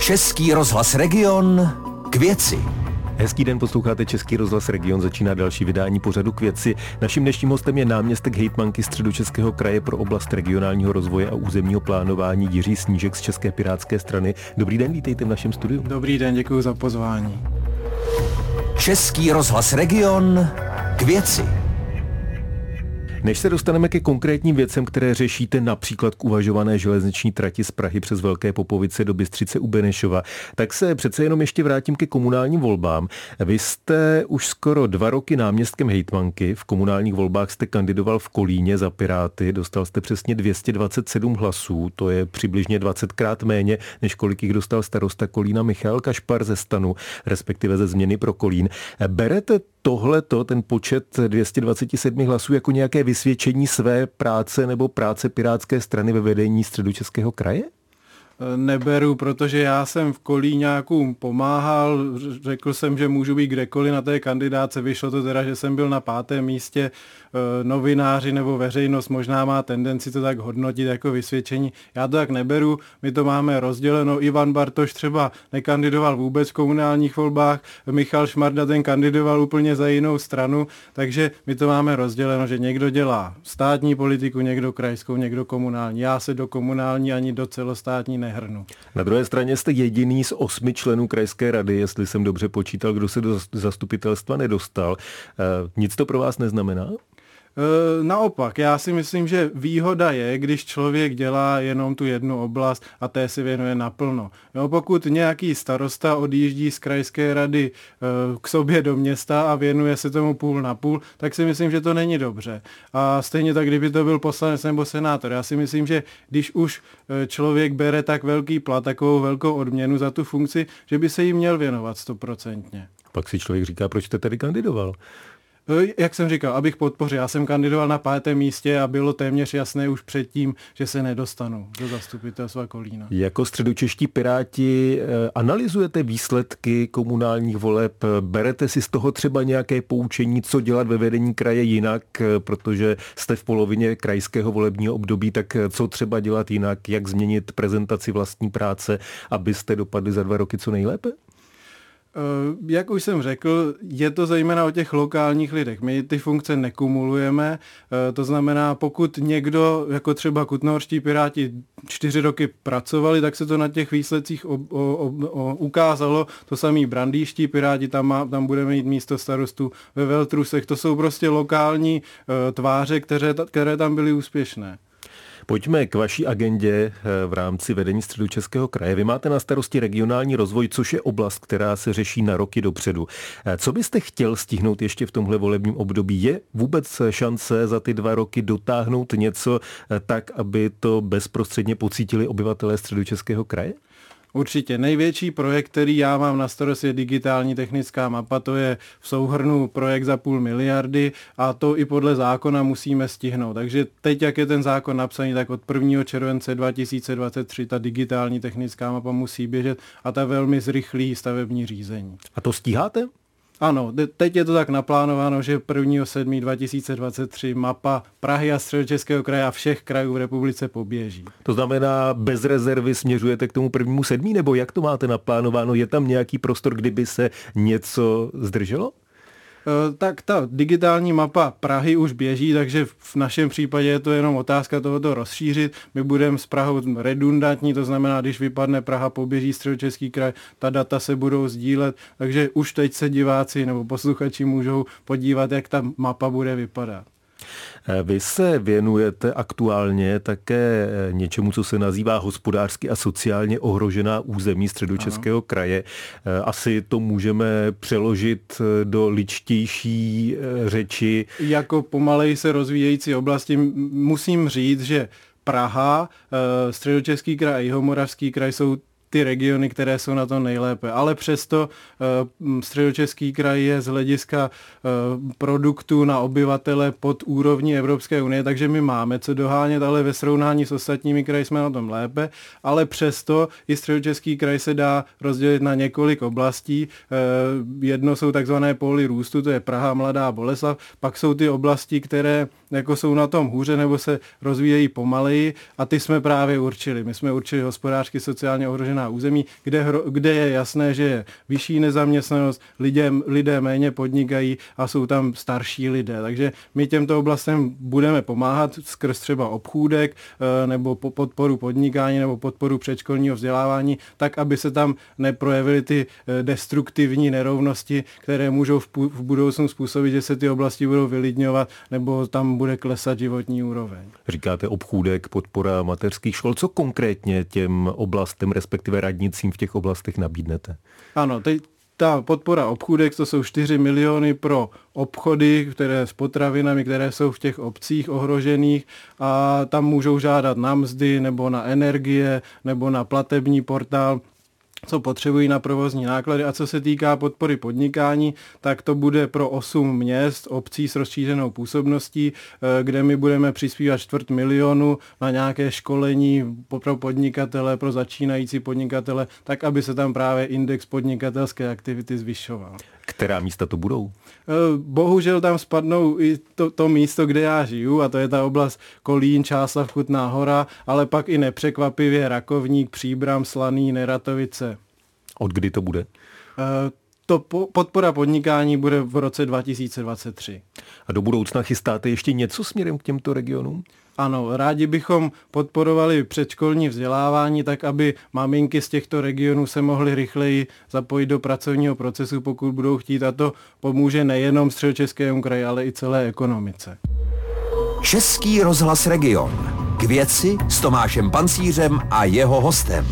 Český rozhlas Region k věci. Hezký den, posloucháte Český rozhlas Region, začíná další vydání pořadu k věci. Naším dnešním hostem je náměstek hejtmanky středočeského kraje pro oblast regionálního rozvoje a územního plánování Jiří Snížek z České pirátské strany. Dobrý den, vítejte v našem studiu. Dobrý den, děkuji za pozvání. Český rozhlas Region k věci. Než se dostaneme ke konkrétním věcem, které řešíte například k uvažované železniční trati z Prahy přes Velké Popovice do Bystřice u Benešova, tak se přece jenom ještě vrátím ke komunálním volbám. Vy jste už skoro dva roky náměstkem hejtmanky. V komunálních volbách jste kandidoval v Kolíně za Piráty. Dostal jste přesně 227 hlasů, to je přibližně 20 krát méně, než kolik jich dostal starosta Kolína Michal Kašpar ze stanu, respektive ze změny pro Kolín. Berete tohleto, ten počet 227 hlasů jako nějaké vysvědčení své práce nebo práce Pirátské strany ve vedení středočeského kraje? Neberu, protože já jsem v Kolíňáku pomáhal, řekl jsem, že můžu být kdekoliv na té kandidáce, vyšlo to teda, že jsem byl na pátém místě, e, novináři nebo veřejnost možná má tendenci to tak hodnotit jako vysvědčení. Já to tak neberu, my to máme rozděleno. Ivan Bartoš třeba nekandidoval vůbec v komunálních volbách, Michal Šmarda ten kandidoval úplně za jinou stranu, takže my to máme rozděleno, že někdo dělá státní politiku, někdo krajskou, někdo komunální. Já se do komunální ani do celostátní ne nehrnu. Na druhé straně jste jediný z osmi členů krajské rady, jestli jsem dobře počítal, kdo se do zastupitelstva nedostal. Eh, nic to pro vás neznamená? E, naopak, já si myslím, že výhoda je, když člověk dělá jenom tu jednu oblast a té si věnuje naplno. Jo, pokud nějaký starosta odjíždí z krajské rady e, k sobě do města a věnuje se tomu půl na půl, tak si myslím, že to není dobře. A stejně tak, kdyby to byl poslanec nebo senátor. Já si myslím, že když už e, člověk bere tak velký plat, takovou velkou odměnu za tu funkci, že by se jí měl věnovat stoprocentně. Pak si člověk říká, proč jste tedy kandidoval? E, jak jsem říkal, abych podpořil. Já jsem kandidoval na pátém místě a bylo téměř jasné už předtím, že se nedostanu do zastupitelstva Kolína. Jako středočeští piráti e, analyzujete výsledky komunálních voleb, berete si z toho třeba nějaké poučení, co dělat ve vedení kraje jinak, protože jste v polovině krajského volebního období, tak co třeba dělat jinak, jak změnit prezentaci vlastní práce, abyste dopadli za dva roky co nejlépe? Eh, jak už jsem řekl, je to zejména o těch lokálních lidech. My ty funkce nekumulujeme, eh, to znamená, pokud někdo, jako třeba kutnohorští piráti, čtyři roky pracovali, tak se to na těch výsledcích o, o, o, ukázalo. To samý brandýští piráti, tam, má, tam budeme mít místo starostů ve Veltrusech. To jsou prostě lokální uh, tváře, které, které tam byly úspěšné. Pojďme k vaší agendě eh, v rámci vedení středu Českého kraje. Vy máte na starosti regionální rozvoj, což je oblast, která se řeší na roky dopředu. Eh, co byste chtěl stihnout ještě v tomhle volebním období? Je vůbec šance za ty dva roky dotáhnout něco eh, tak, aby to bezprostředně pocítili obyvatelé středu Českého kraje? Určitě. Největší projekt, který já mám na starost, je digitální technická mapa. To je v souhrnu projekt za půl miliardy a to i podle zákona musíme stihnout. Takže teď, jak je ten zákon napsaný, tak od 1. července 2023 ta digitální technická mapa musí běžet a ta velmi zrychlí stavební řízení. A to stíháte? Ano, teď je to tak naplánováno, že 1.7.2023 mapa Prahy a středočeského kraje a všech krajů v republice poběží. To znamená, bez rezervy směřujete k tomu prvnímu sedmí, nebo jak to máte naplánováno? Je tam nějaký prostor, kdyby se něco zdrželo? Eh, tak ta digitální mapa Prahy už běží, takže v našem případě je to jenom otázka tohoto rozšířit. My budeme s Prahou redundantní, to znamená, když vypadne Praha, poběží středočeský kraj, ta data se budou sdílet, takže už teď se diváci nebo posluchači můžou podívat, jak ta mapa bude vypadat. Eh, vy se věnujete aktuálně také eh, něčemu, co se nazývá hospodářsky a sociálně ohrožená území středočeského ano. kraje. Eh, asi to můžeme přeložit do ličtější řeči. Jako pomalej se rozvíjející oblasti musím říct, že Praha, Středočeský kraj a Jihomoravský kraj jsou ty regiony, které jsou na to nejlépe. Ale přesto uh, středočeský kraj je z hlediska uh, produktů na obyvatele pod úrovní Evropské unie, takže my máme co dohánět, ale ve srovnání s ostatními kraji jsme na tom lépe, ale přesto i středočeský kraj se dá rozdělit na několik oblastí. Uh, jedno jsou takzvané póly růstu, to je Praha, Mladá Boleslav, pak jsou ty oblasti, které jako jsou na tom hůře nebo se rozvíjejí pomaleji a ty jsme právě určili. My jsme určili hospodářsky sociálně ohrožená zastavěná území, kde, kde je jasné, že je vyšší nezaměstnanost, lidé, lidé méně podnikají a jsou tam starší lidé. Takže my těmto oblastem budeme pomáhat skrz třeba obchůdek eh, nebo podporu podnikání nebo podporu předškolního vzdělávání, tak, aby se tam neprojevily ty eh, destruktivní nerovnosti, které můžou v budoucnu způsobit, že se ty oblasti budou vylidňovat nebo tam bude klesat životní úroveň. Říkáte obchůdek, podpora mateřských škol. Co konkrétně těm oblastem, respektive radnicím v těch oblastech nabídnete? Ano, teď ta podpora obchůdek, to jsou 4 miliony pro obchody, které s potravinami, které jsou v těch obcích ohrožených a tam můžou žádat na mzdy nebo na energie nebo na platební portál co potřebují na provozní náklady. A co se týká podpory podnikání, tak to bude pro 8 měst, obcí s rozšířenou působností, eh, kde my budeme přispívat čtvrt milionu na nějaké školení pro podnikatele, pro začínající podnikatele, tak aby se tam právě index podnikatelské aktivity zvyšoval. Která místa to budou? Eh, bohužel tam spadnou i to, to místo, kde já žiju, a to je ta oblast Kolín, Čáslav, Chutná hora, ale pak i nepřekvapivě Rakovník, Příbram, Slaný, Neratovice. Od kdy to bude? To podpora podnikání bude v roce 2023. A do budoucna chystáte ještě něco směrem k těmto regionům? Ano, rádi bychom podporovali předškolní vzdělávání tak, aby maminky z těchto regionů se mohly rychleji zapojit do pracovního procesu, pokud budou chtít. A to pomůže nejenom středočeskému kraji, ale i celé ekonomice. Český rozhlas Region. K věci s Tomášem Pancířem a jeho hostem.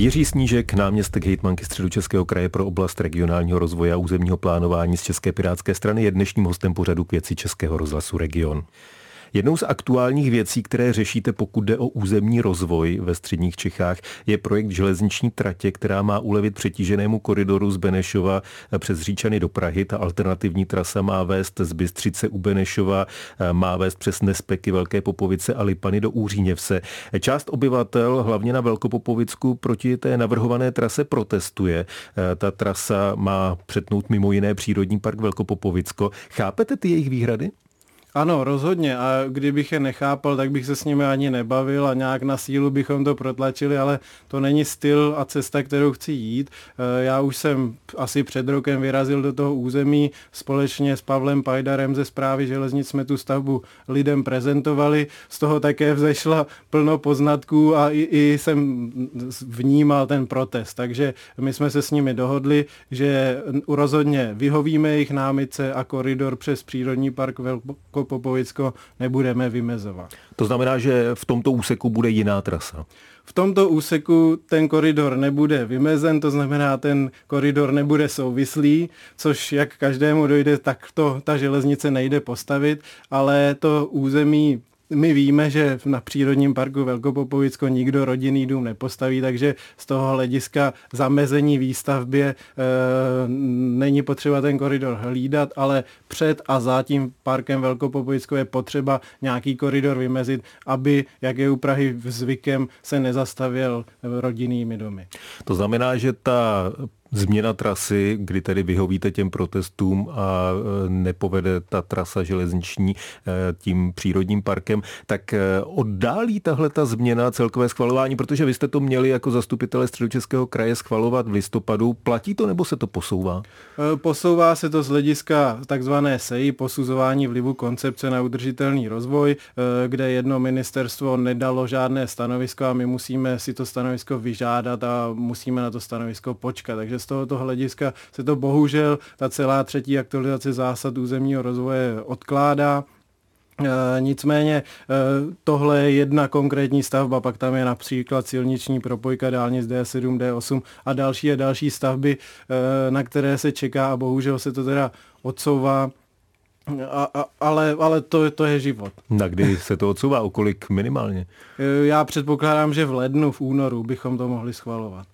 Jiří Snížek, náměstek hejtmanky Středočeského kraje pro oblast regionálního rozvoje a územního plánování z České pirátské strany je dnešním hostem pořadu k věci Českého rozhlasu Region. Jednou z aktuálních věcí, které řešíte, pokud jde o územní rozvoj ve středních Čechách, je projekt železniční tratě, která má ulevit přetíženému koridoru z Benešova přes Říčany do Prahy. Ta alternativní trasa má vést z Bystřice u Benešova, má vést přes Nespeky, Velké Popovice a Lipany do Úříněvse. Část obyvatel, hlavně na Velkopopovicku, proti té navrhované trase protestuje. Ta trasa má přetnout mimo jiné přírodní park Velkopopovicko. Chápete ty jejich výhrady? Ano, rozhodně. A kdybych je nechápal, tak bych se s nimi ani nebavil a nějak na sílu bychom to protlačili, ale to není styl a cesta, kterou chci jít. E, já už jsem asi před rokem vyrazil do toho území. Společně s Pavlem Pajdarem ze zprávy železnic jsme tu stavbu lidem prezentovali. Z toho také vzešla plno poznatků a i, i jsem vnímal ten protest. Takže my jsme se s nimi dohodli, že rozhodně vyhovíme jejich námice a koridor přes přírodní park Velko jako Popovicko nebudeme vymezovat. To znamená, že v tomto úseku bude jiná trasa? V tomto úseku ten koridor nebude vymezen, to znamená, ten koridor nebude souvislý, což jak každému dojde, tak to ta železnice nejde postavit, ale to území my víme, že na přírodním parku Velkopopovicko nikdo rodinný dům nepostaví, takže z toho hlediska zamezení výstavbě e, není potřeba ten koridor hlídat, ale před a za tím parkem Velkopopovicko je potřeba nějaký koridor vymezit, aby, jak je u Prahy zvykem, se nezastavil rodinnými domy. To znamená, že ta změna trasy, kdy tedy vyhovíte těm protestům a e, nepovede ta trasa železniční e, tím přírodním parkem, tak e, oddálí tahle ta změna celkové schvalování, protože vy jste to měli jako zastupitele středočeského kraje schvalovat v listopadu. Platí to nebo se to posouvá? Posouvá se to z hlediska takzvané SEI, posuzování vlivu koncepce na udržitelný rozvoj, kde jedno ministerstvo nedalo žádné stanovisko a my musíme si to stanovisko vyžádat a musíme na to stanovisko počkat. Takže z tohoto hlediska se to bohužel ta celá třetí aktualizace zásad územního rozvoje odkládá. E, nicméně e, tohle je jedna konkrétní stavba, pak tam je například silniční propojka dálnic D7, D8 a další a další stavby, e, na které se čeká a bohužel se to teda odsouvá a, a, ale, ale to, to je život. Na kdy se to odsouvá? O kolik minimálně? Já předpokládám, že v lednu, v únoru bychom to mohli schvalovat.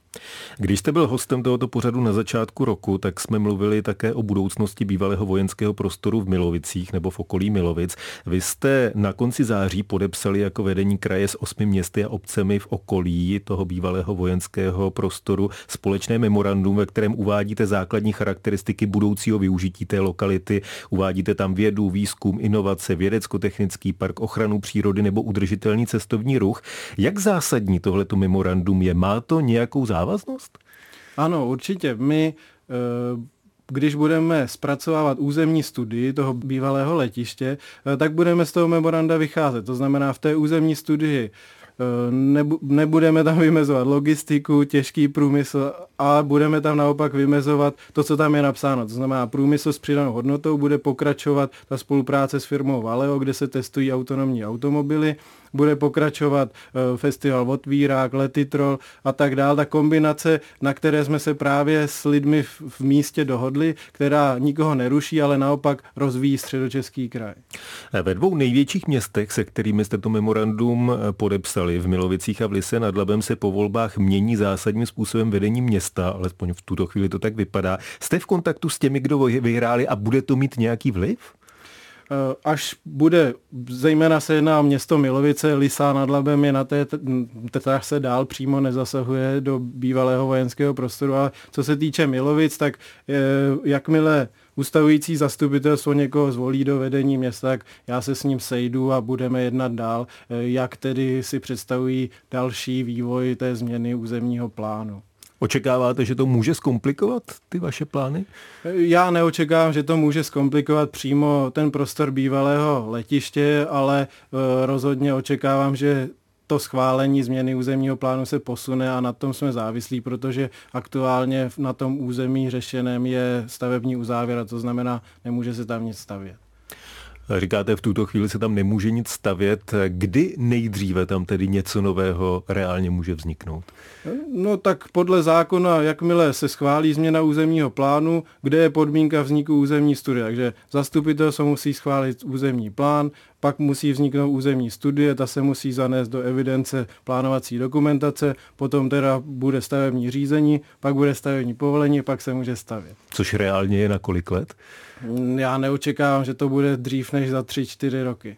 Když jste byl hostem tohoto pořadu na začátku roku, tak jsme mluvili také o budoucnosti bývalého vojenského prostoru v Milovicích nebo v okolí Milovic. Vy jste na konci září podepsali jako vedení kraje s osmi městy a obcemi v okolí toho bývalého vojenského prostoru společné memorandum, ve kterém uvádíte základní charakteristiky budoucího využití té lokality. Uvádíte tam vědu, výzkum, inovace, vědecko-technický park, ochranu přírody nebo udržitelný cestovní ruch. Jak zásadní tohleto memorandum je? Má to nějakou závaznost? Ano, určitě. My eh, když budeme zpracovávat územní studii toho bývalého letiště, eh, tak budeme z toho memoranda vycházet. To znamená, v té územní studii eh, nebudeme tam vymezovat logistiku, těžký průmysl, a budeme tam naopak vymezovat to, co tam je napsáno. To znamená, průmysl s přidanou hodnotou bude pokračovat ta spolupráce s firmou Valeo, kde se testují autonomní automobily bude pokračovat eh, festival Otvírák, Letitrol a tak dále. Ta kombinace, na které jsme se právě s lidmi v, v místě dohodli, která nikoho neruší, ale naopak rozvíjí středočeský kraj. Eh, ve dvou největších městech, se kterými jste to memorandum eh, podepsali, v Milovicích a v Lise nad Labem se po volbách mění zásadním způsobem vedení města, alespoň v tuto chvíli to tak vypadá. Jste v kontaktu s těmi, kdo vyhráli a bude to mít nějaký vliv? Eh, až bude, zejména se jedná o město Milovice, Lisá nad Labem je na té trase dál přímo nezasahuje do bývalého vojenského prostoru, ale co se týče Milovic, tak eh, jakmile ustavující zastupitelstvo někoho zvolí do vedení města, tak já se s ním sejdu a budeme jednat dál, eh, jak tedy si představují další vývoj té změny územního plánu. Očekáváte, že to může zkomplikovat ty vaše plány? Já neočekávám, že to může zkomplikovat přímo ten prostor bývalého letiště, ale e, rozhodně očekávám, že to schválení změny územního plánu se posune a na tom jsme závislí, protože aktuálně na tom území řešeném je stavební uzávěra, to znamená, nemůže se tam nic stavět. Říkáte, v tuto chvíli se tam nemůže nic stavět. Kdy nejdříve tam tedy něco nového reálně může vzniknout? No tak podle zákona, jakmile se schválí změna územního plánu, kde je podmínka vzniku územní studie. Takže zastupitelstvo musí schválit územní plán, pak musí vzniknout územní studie, ta se musí zanést do evidence plánovací dokumentace, potom teda bude stavební řízení, pak bude stavební povolení, pak se může stavět. Což reálně je na kolik let? Já neočekávám, že to bude dřív než za 3-4 roky.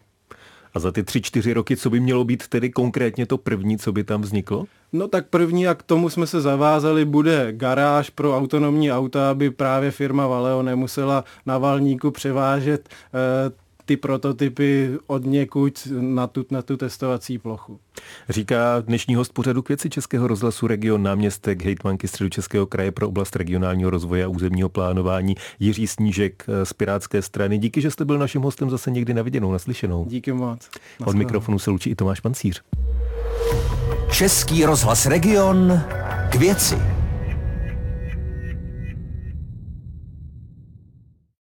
A za ty tři, čtyři roky, co by mělo být tedy konkrétně to první, co by tam vzniklo? No tak první, a k tomu jsme se zavázali, bude garáž pro autonomní auta, aby právě firma Valeo nemusela na valníku převážet eh, ty prototypy od někud na tu, na tu testovací plochu. Říká dnešní host pořadu k věci Českého rozhlasu region náměstek hejtmanky Středočeského kraje pro oblast regionálního rozvoje a územního plánování Jiří Snížek z Pirátské strany. Díky, že jste byl naším hostem zase někdy na viděnou, naslyšenou. Díky moc. Od mikrofonu se loučí i Tomáš Pancíř. Český rozhlas region k věci.